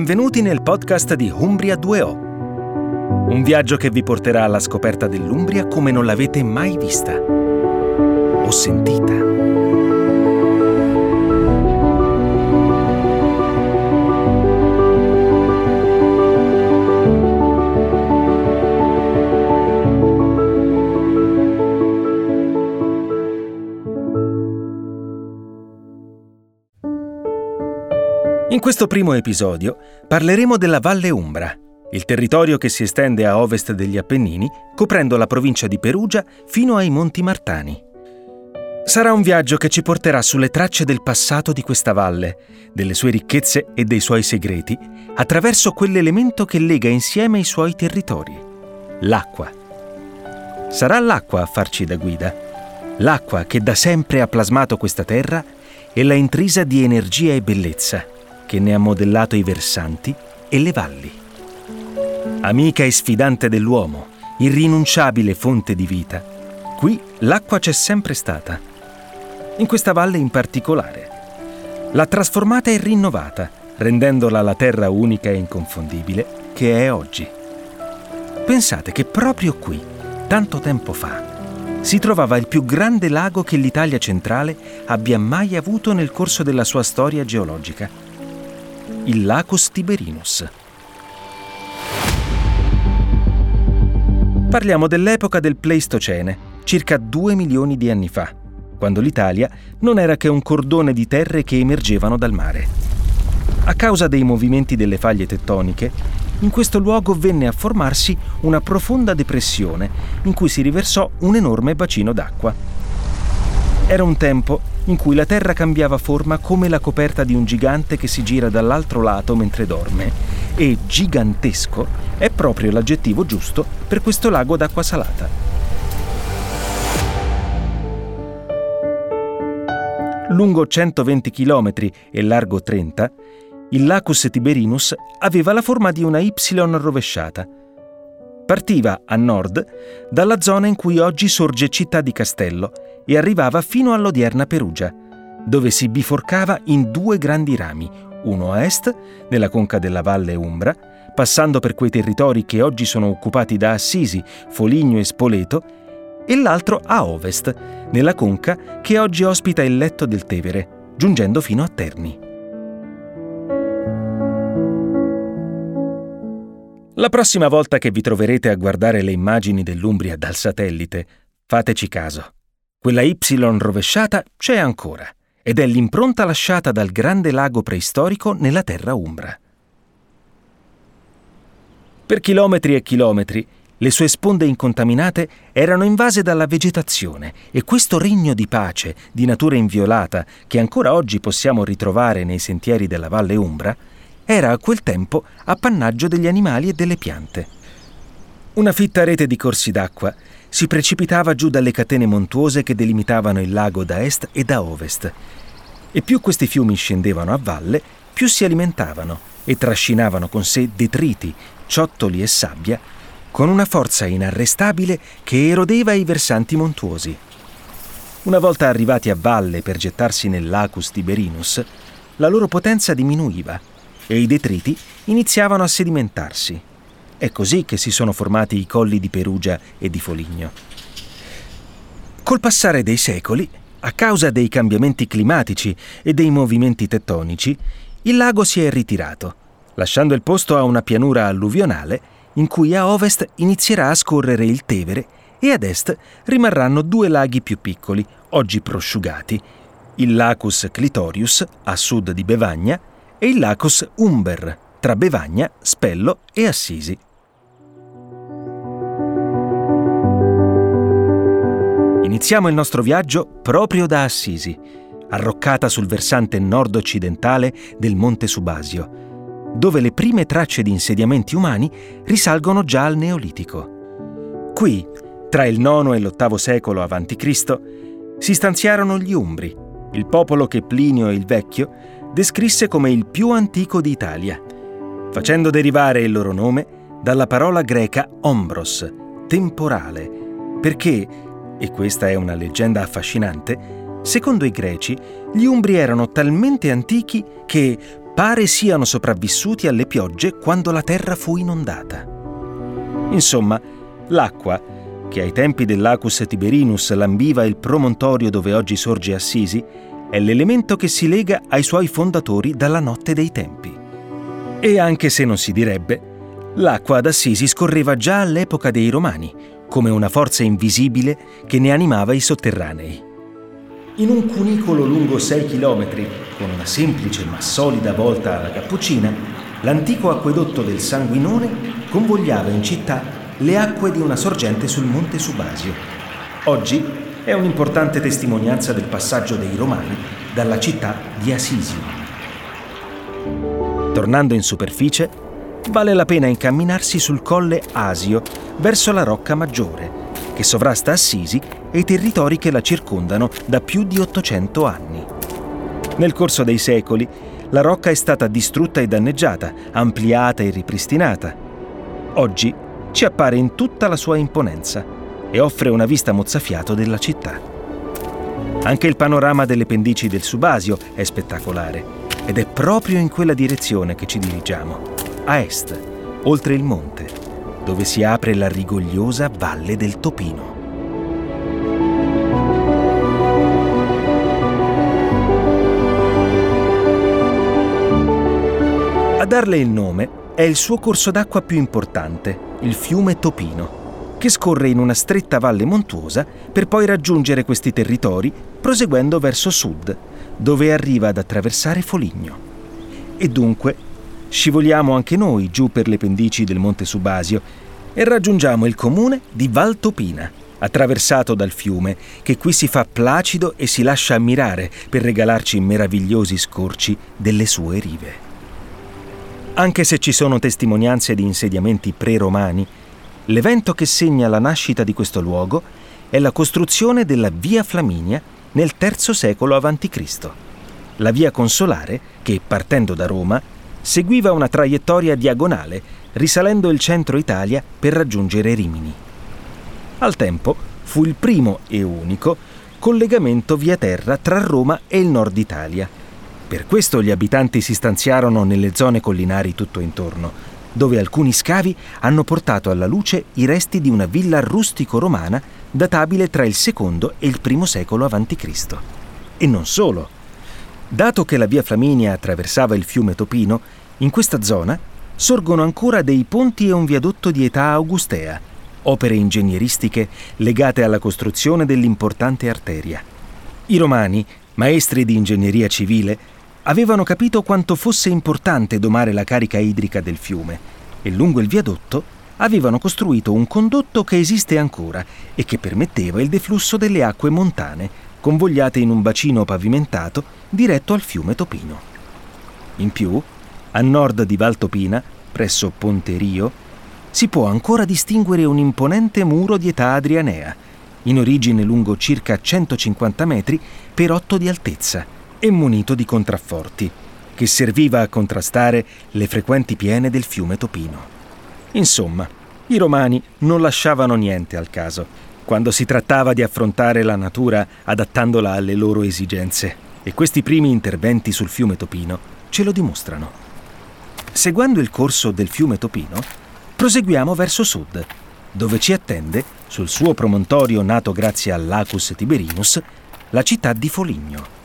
Benvenuti nel podcast di Umbria 2O. Un viaggio che vi porterà alla scoperta dell'Umbria come non l'avete mai vista o sentita. In questo primo episodio parleremo della Valle Umbra, il territorio che si estende a ovest degli Appennini, coprendo la provincia di Perugia fino ai Monti Martani. Sarà un viaggio che ci porterà sulle tracce del passato di questa valle, delle sue ricchezze e dei suoi segreti, attraverso quell'elemento che lega insieme i suoi territori, l'acqua. Sarà l'acqua a farci da guida, l'acqua che da sempre ha plasmato questa terra e l'ha intrisa di energia e bellezza che ne ha modellato i versanti e le valli. Amica e sfidante dell'uomo, irrinunciabile fonte di vita, qui l'acqua c'è sempre stata. In questa valle in particolare. L'ha trasformata e rinnovata, rendendola la terra unica e inconfondibile che è oggi. Pensate che proprio qui, tanto tempo fa, si trovava il più grande lago che l'Italia centrale abbia mai avuto nel corso della sua storia geologica il Lacus Tiberinus. Parliamo dell'epoca del Pleistocene, circa 2 milioni di anni fa, quando l'Italia non era che un cordone di terre che emergevano dal mare. A causa dei movimenti delle faglie tettoniche, in questo luogo venne a formarsi una profonda depressione in cui si riversò un enorme bacino d'acqua. Era un tempo in cui la Terra cambiava forma come la coperta di un gigante che si gira dall'altro lato mentre dorme, e gigantesco è proprio l'aggettivo giusto per questo lago d'acqua salata. Lungo 120 km e largo 30, il Lacus Tiberinus aveva la forma di una Y rovesciata – Partiva a nord dalla zona in cui oggi sorge Città di Castello e arrivava fino all'odierna Perugia, dove si biforcava in due grandi rami, uno a est, nella conca della Valle Umbra, passando per quei territori che oggi sono occupati da Assisi, Foligno e Spoleto, e l'altro a ovest, nella conca che oggi ospita il letto del Tevere, giungendo fino a Terni. La prossima volta che vi troverete a guardare le immagini dell'Umbria dal satellite, fateci caso. Quella Y rovesciata c'è ancora ed è l'impronta lasciata dal grande lago preistorico nella terra umbra. Per chilometri e chilometri le sue sponde incontaminate erano invase dalla vegetazione e questo regno di pace, di natura inviolata, che ancora oggi possiamo ritrovare nei sentieri della Valle Umbra, era a quel tempo appannaggio degli animali e delle piante. Una fitta rete di corsi d'acqua si precipitava giù dalle catene montuose che delimitavano il lago da est e da ovest. E più questi fiumi scendevano a valle, più si alimentavano e trascinavano con sé detriti, ciottoli e sabbia con una forza inarrestabile che erodeva i versanti montuosi. Una volta arrivati a valle per gettarsi nel Lacus Tiberinus, la loro potenza diminuiva e i detriti iniziavano a sedimentarsi. È così che si sono formati i colli di Perugia e di Foligno. Col passare dei secoli, a causa dei cambiamenti climatici e dei movimenti tettonici, il lago si è ritirato, lasciando il posto a una pianura alluvionale in cui a ovest inizierà a scorrere il Tevere e ad est rimarranno due laghi più piccoli, oggi prosciugati, il Lacus Clitorius a sud di Bevagna e il Lacus Umber, tra Bevagna, Spello e Assisi. Iniziamo il nostro viaggio proprio da Assisi, arroccata sul versante nord-occidentale del Monte Subasio, dove le prime tracce di insediamenti umani risalgono già al Neolitico. Qui, tra il IX e l'VIII secolo a.C., si stanziarono gli Umbri, il popolo che Plinio il Vecchio descrisse come il più antico d'Italia, facendo derivare il loro nome dalla parola greca ombros, temporale, perché, e questa è una leggenda affascinante, secondo i greci, gli Umbri erano talmente antichi che pare siano sopravvissuti alle piogge quando la terra fu inondata. Insomma, l'acqua, che ai tempi dell'Acus Tiberinus lambiva il promontorio dove oggi sorge Assisi, è l'elemento che si lega ai suoi fondatori dalla notte dei tempi. E anche se non si direbbe, l'acqua ad Assisi scorreva già all'epoca dei Romani, come una forza invisibile che ne animava i sotterranei. In un cunicolo lungo 6 km, con una semplice ma solida volta alla cappuccina, l'antico acquedotto del Sanguinone convogliava in città le acque di una sorgente sul monte Subasio. Oggi è un'importante testimonianza del passaggio dei Romani dalla città di Asisio. Tornando in superficie, vale la pena incamminarsi sul colle Asio verso la Rocca Maggiore, che sovrasta Assisi e i territori che la circondano da più di 800 anni. Nel corso dei secoli, la rocca è stata distrutta e danneggiata, ampliata e ripristinata. Oggi ci appare in tutta la sua imponenza e offre una vista mozzafiato della città. Anche il panorama delle pendici del Subasio è spettacolare ed è proprio in quella direzione che ci dirigiamo, a est, oltre il monte, dove si apre la rigogliosa valle del Topino. A darle il nome è il suo corso d'acqua più importante, il fiume Topino che scorre in una stretta valle montuosa per poi raggiungere questi territori proseguendo verso sud, dove arriva ad attraversare Foligno. E dunque scivoliamo anche noi giù per le pendici del Monte Subasio e raggiungiamo il comune di Valtopina, attraversato dal fiume, che qui si fa placido e si lascia ammirare per regalarci meravigliosi scorci delle sue rive. Anche se ci sono testimonianze di insediamenti pre-romani, L'evento che segna la nascita di questo luogo è la costruzione della Via Flaminia nel III secolo a.C., la via consolare che, partendo da Roma, seguiva una traiettoria diagonale risalendo il centro Italia per raggiungere Rimini. Al tempo fu il primo e unico collegamento via terra tra Roma e il nord Italia. Per questo gli abitanti si stanziarono nelle zone collinari tutto intorno, dove alcuni scavi hanno portato alla luce i resti di una villa rustico-romana databile tra il secondo e il primo secolo a.C. E non solo. Dato che la via Flaminia attraversava il fiume Topino, in questa zona sorgono ancora dei ponti e un viadotto di età augustea, opere ingegneristiche legate alla costruzione dell'importante arteria. I romani, maestri di ingegneria civile, avevano capito quanto fosse importante domare la carica idrica del fiume e lungo il viadotto avevano costruito un condotto che esiste ancora e che permetteva il deflusso delle acque montane, convogliate in un bacino pavimentato diretto al fiume Topino. In più, a nord di Val Topina, presso Ponte Rio, si può ancora distinguere un imponente muro di età adrianea, in origine lungo circa 150 metri per 8 di altezza, e munito di contrafforti, che serviva a contrastare le frequenti piene del fiume Topino. Insomma, i romani non lasciavano niente al caso, quando si trattava di affrontare la natura adattandola alle loro esigenze, e questi primi interventi sul fiume Topino ce lo dimostrano. Seguendo il corso del fiume Topino, proseguiamo verso sud, dove ci attende, sul suo promontorio nato grazie all'Acus Tiberinus, la città di Foligno.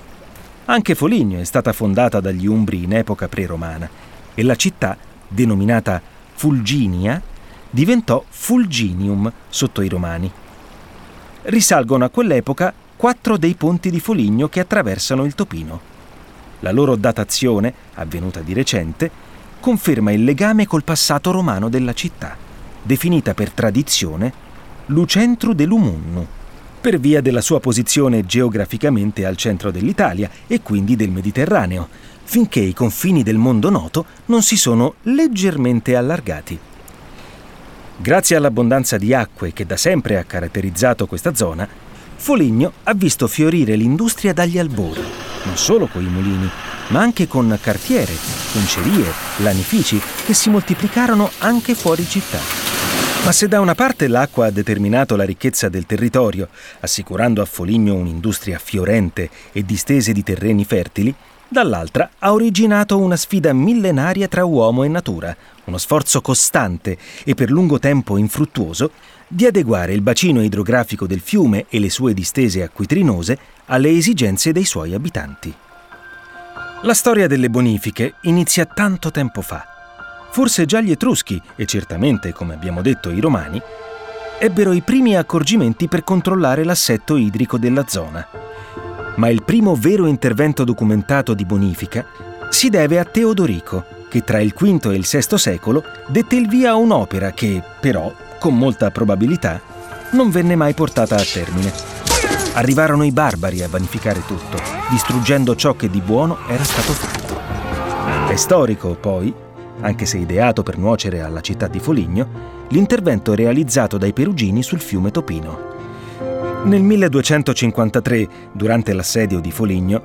Anche Foligno è stata fondata dagli Umbri in epoca pre-romana e la città, denominata Fulginia, diventò Fulginium sotto i Romani. Risalgono a quell'epoca quattro dei ponti di Foligno che attraversano il Topino. La loro datazione, avvenuta di recente, conferma il legame col passato romano della città, definita per tradizione Lucentru de Lumunnu, per via della sua posizione geograficamente al centro dell'Italia e quindi del Mediterraneo, finché i confini del mondo noto non si sono leggermente allargati. Grazie all'abbondanza di acque che da sempre ha caratterizzato questa zona, Foligno ha visto fiorire l'industria dagli albori, non solo con i mulini, ma anche con cartiere, concerie, lanifici che si moltiplicarono anche fuori città. Ma se da una parte l'acqua ha determinato la ricchezza del territorio, assicurando a Foligno un'industria fiorente e distese di terreni fertili, dall'altra ha originato una sfida millenaria tra uomo e natura, uno sforzo costante e per lungo tempo infruttuoso di adeguare il bacino idrografico del fiume e le sue distese acquitrinose alle esigenze dei suoi abitanti. La storia delle bonifiche inizia tanto tempo fa. Forse già gli Etruschi, e certamente, come abbiamo detto, i Romani, ebbero i primi accorgimenti per controllare l'assetto idrico della zona. Ma il primo vero intervento documentato di bonifica si deve a Teodorico, che tra il V e il VI secolo dette il via a un'opera che, però, con molta probabilità, non venne mai portata a termine. Arrivarono i barbari a vanificare tutto, distruggendo ciò che di buono era stato fatto. È storico, poi, anche se ideato per nuocere alla città di Foligno, l'intervento realizzato dai perugini sul fiume Topino. Nel 1253, durante l'assedio di Foligno,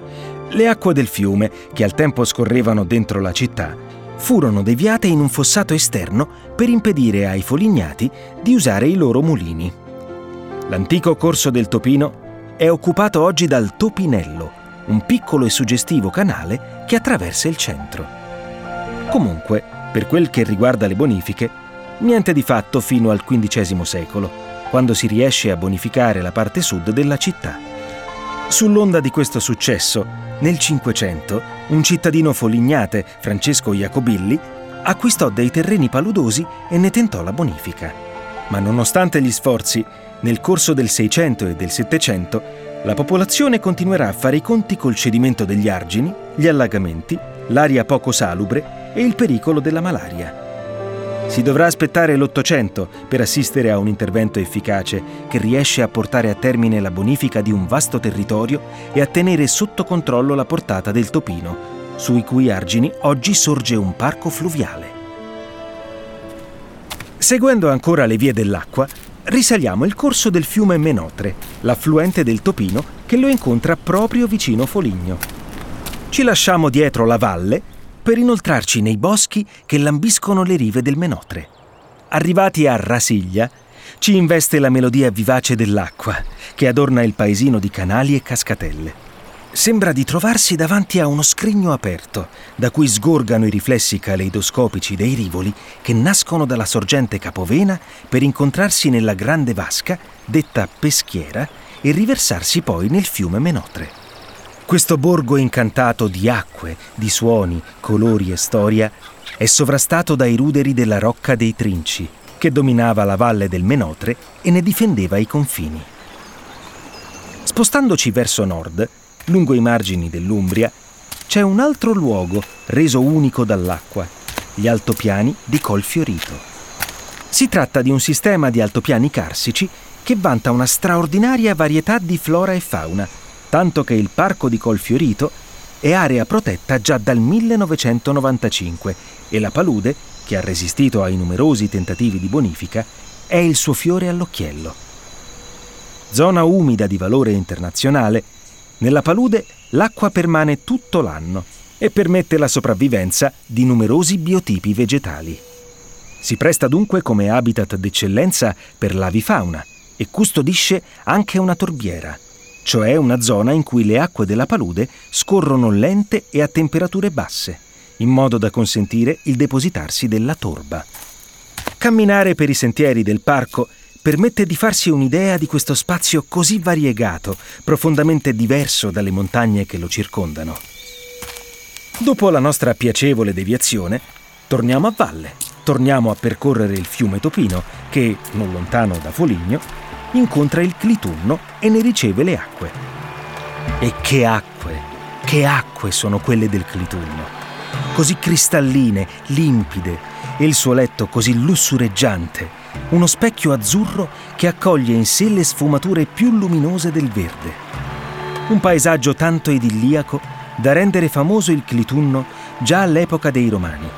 le acque del fiume, che al tempo scorrevano dentro la città, furono deviate in un fossato esterno per impedire ai folignati di usare i loro mulini. L'antico corso del Topino è occupato oggi dal Topinello, un piccolo e suggestivo canale che attraversa il centro. Comunque, per quel che riguarda le bonifiche, niente di fatto fino al XV secolo, quando si riesce a bonificare la parte sud della città. Sull'onda di questo successo, nel Cinquecento, un cittadino folignate, Francesco Jacobilli, acquistò dei terreni paludosi e ne tentò la bonifica. Ma nonostante gli sforzi, nel corso del Seicento e del Settecento, la popolazione continuerà a fare i conti col cedimento degli argini, gli allagamenti, l'aria poco salubre e il pericolo della malaria. Si dovrà aspettare l'Ottocento per assistere a un intervento efficace che riesce a portare a termine la bonifica di un vasto territorio e a tenere sotto controllo la portata del Topino, sui cui argini oggi sorge un parco fluviale. Seguendo ancora le vie dell'acqua, risaliamo il corso del fiume Menotre, l'affluente del Topino che lo incontra proprio vicino Foligno. Ci lasciamo dietro la valle per inoltrarci nei boschi che lambiscono le rive del Menotre. Arrivati a Rasiglia, ci investe la melodia vivace dell'acqua che adorna il paesino di canali e cascatelle. Sembra di trovarsi davanti a uno scrigno aperto, da cui sgorgano i riflessi caleidoscopici dei rivoli che nascono dalla sorgente capovena per incontrarsi nella grande vasca, detta peschiera, e riversarsi poi nel fiume Menotre. Questo borgo incantato di acque, di suoni, colori e storia è sovrastato dai ruderi della Rocca dei Trinci, che dominava la valle del Menotre e ne difendeva i confini. Spostandoci verso nord, lungo i margini dell'Umbria, c'è un altro luogo reso unico dall'acqua, gli altopiani di Colfiorito. Si tratta di un sistema di altopiani carsici che vanta una straordinaria varietà di flora e fauna, tanto che il parco di Colfiorito è area protetta già dal 1995 e la palude, che ha resistito ai numerosi tentativi di bonifica, è il suo fiore all'occhiello. Zona umida di valore internazionale, nella palude l'acqua permane tutto l'anno e permette la sopravvivenza di numerosi biotipi vegetali. Si presta dunque come habitat d'eccellenza per l'avifauna e custodisce anche una torbiera – cioè una zona in cui le acque della palude scorrono lente e a temperature basse, in modo da consentire il depositarsi della torba. Camminare per i sentieri del parco permette di farsi un'idea di questo spazio così variegato, profondamente diverso dalle montagne che lo circondano. Dopo la nostra piacevole deviazione, torniamo a valle, torniamo a percorrere il fiume Topino che, non lontano da Foligno, incontra il Clitunno e ne riceve le acque. E che acque, che acque sono quelle del Clitunno! Così cristalline, limpide, e il suo letto così lussureggiante, uno specchio azzurro che accoglie in sé le sfumature più luminose del verde. Un paesaggio tanto idilliaco da rendere famoso il Clitunno già all'epoca dei Romani.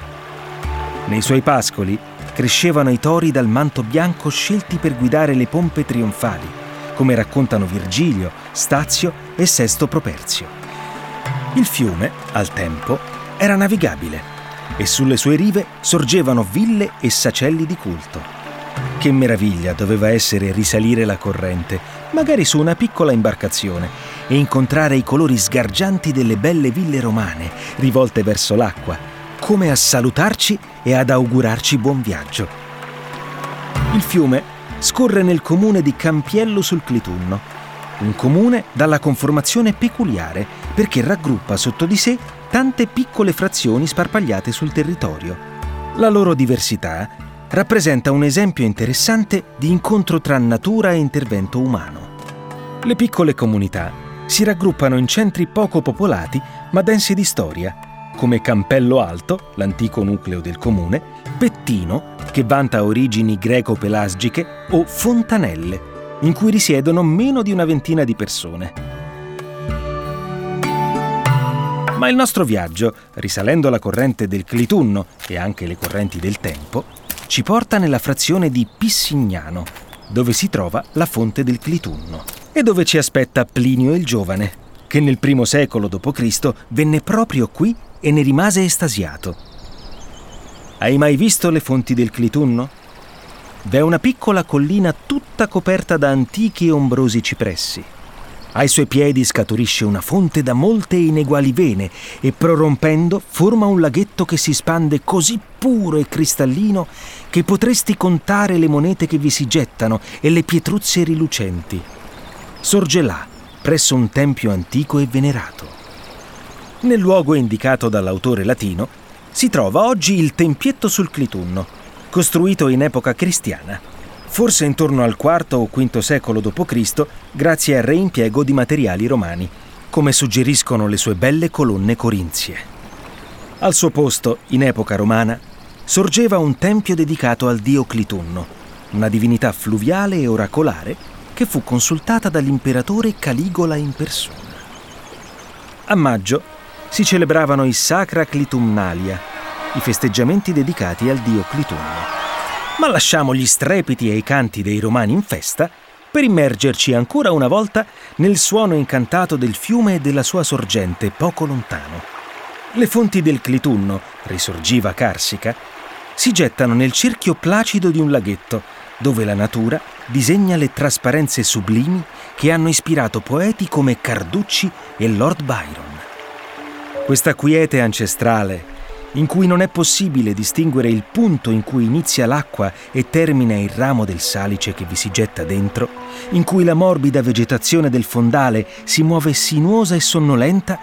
Nei suoi pascoli crescevano i tori dal manto bianco scelti per guidare le pompe trionfali, come raccontano Virgilio, Stazio e Sesto Properzio. Il fiume, al tempo, era navigabile e sulle sue rive sorgevano ville e sacelli di culto. Che meraviglia doveva essere risalire la corrente, magari su una piccola imbarcazione, e incontrare i colori sgargianti delle belle ville romane rivolte verso l'acqua, come a salutarci e ad augurarci buon viaggio. Il fiume scorre nel comune di Campiello sul Clitunno, un comune dalla conformazione peculiare perché raggruppa sotto di sé tante piccole frazioni sparpagliate sul territorio. La loro diversità rappresenta un esempio interessante di incontro tra natura e intervento umano. Le piccole comunità si raggruppano in centri poco popolati ma densi di storia, come Campello Alto, l'antico nucleo del comune, Pettino, che vanta origini greco-pelasgiche, o Fontanelle, in cui risiedono meno di una ventina di persone. Ma il nostro viaggio, risalendo la corrente del Clitunno e anche le correnti del tempo, ci porta nella frazione di Pissignano, dove si trova la fonte del Clitunno e dove ci aspetta Plinio il Giovane, che nel primo secolo d.C. venne proprio qui e ne rimase estasiato. Hai mai visto le fonti del Clitunno? V'è una piccola collina tutta coperta da antichi e ombrosi cipressi. Ai suoi piedi scaturisce una fonte da molte ineguali vene e prorompendo forma un laghetto che si spande così puro e cristallino che potresti contare le monete che vi si gettano e le pietruzze rilucenti. Sorge là, presso un tempio antico e venerato. Nel luogo indicato dall'autore latino si trova oggi il Tempietto sul Clitunno, costruito in epoca cristiana forse intorno al IV o V secolo d.C., grazie al reimpiego di materiali romani, come suggeriscono le sue belle colonne corinzie. Al suo posto, in epoca romana, sorgeva un tempio dedicato al dio Clitunno, una divinità fluviale e oracolare che fu consultata dall'imperatore Caligola in persona. A maggio si celebravano i Sacra Clitumnalia, i festeggiamenti dedicati al dio Clitunno. Ma lasciamo gli strepiti e i canti dei romani in festa per immergerci ancora una volta nel suono incantato del fiume e della sua sorgente poco lontano. Le fonti del Clitunno, risorgiva carsica, si gettano nel cerchio placido di un laghetto, dove la natura disegna le trasparenze sublimi che hanno ispirato poeti come Carducci e Lord Byron. Questa quiete ancestrale in cui non è possibile distinguere il punto in cui inizia l'acqua e termina il ramo del salice che vi si getta dentro, in cui la morbida vegetazione del fondale si muove sinuosa e sonnolenta,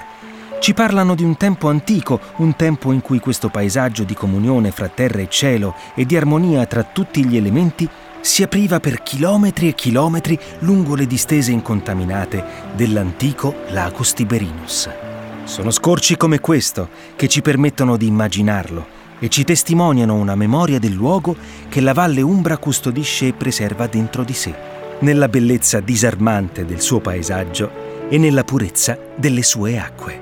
ci parlano di un tempo antico, un tempo in cui questo paesaggio di comunione fra terra e cielo e di armonia tra tutti gli elementi si apriva per chilometri e chilometri lungo le distese incontaminate dell'antico Lacus Tiberinus. Sono scorci come questo che ci permettono di immaginarlo e ci testimoniano una memoria del luogo che la Valle Umbra custodisce e preserva dentro di sé, nella bellezza disarmante del suo paesaggio e nella purezza delle sue acque.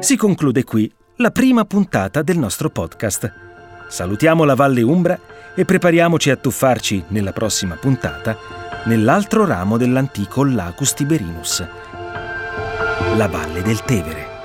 Si conclude qui la prima puntata del nostro podcast. Salutiamo la Valle Umbra e prepariamoci a tuffarci nella prossima puntata nell'altro ramo dell'antico Lacus Tiberinus, la Valle del Tevere.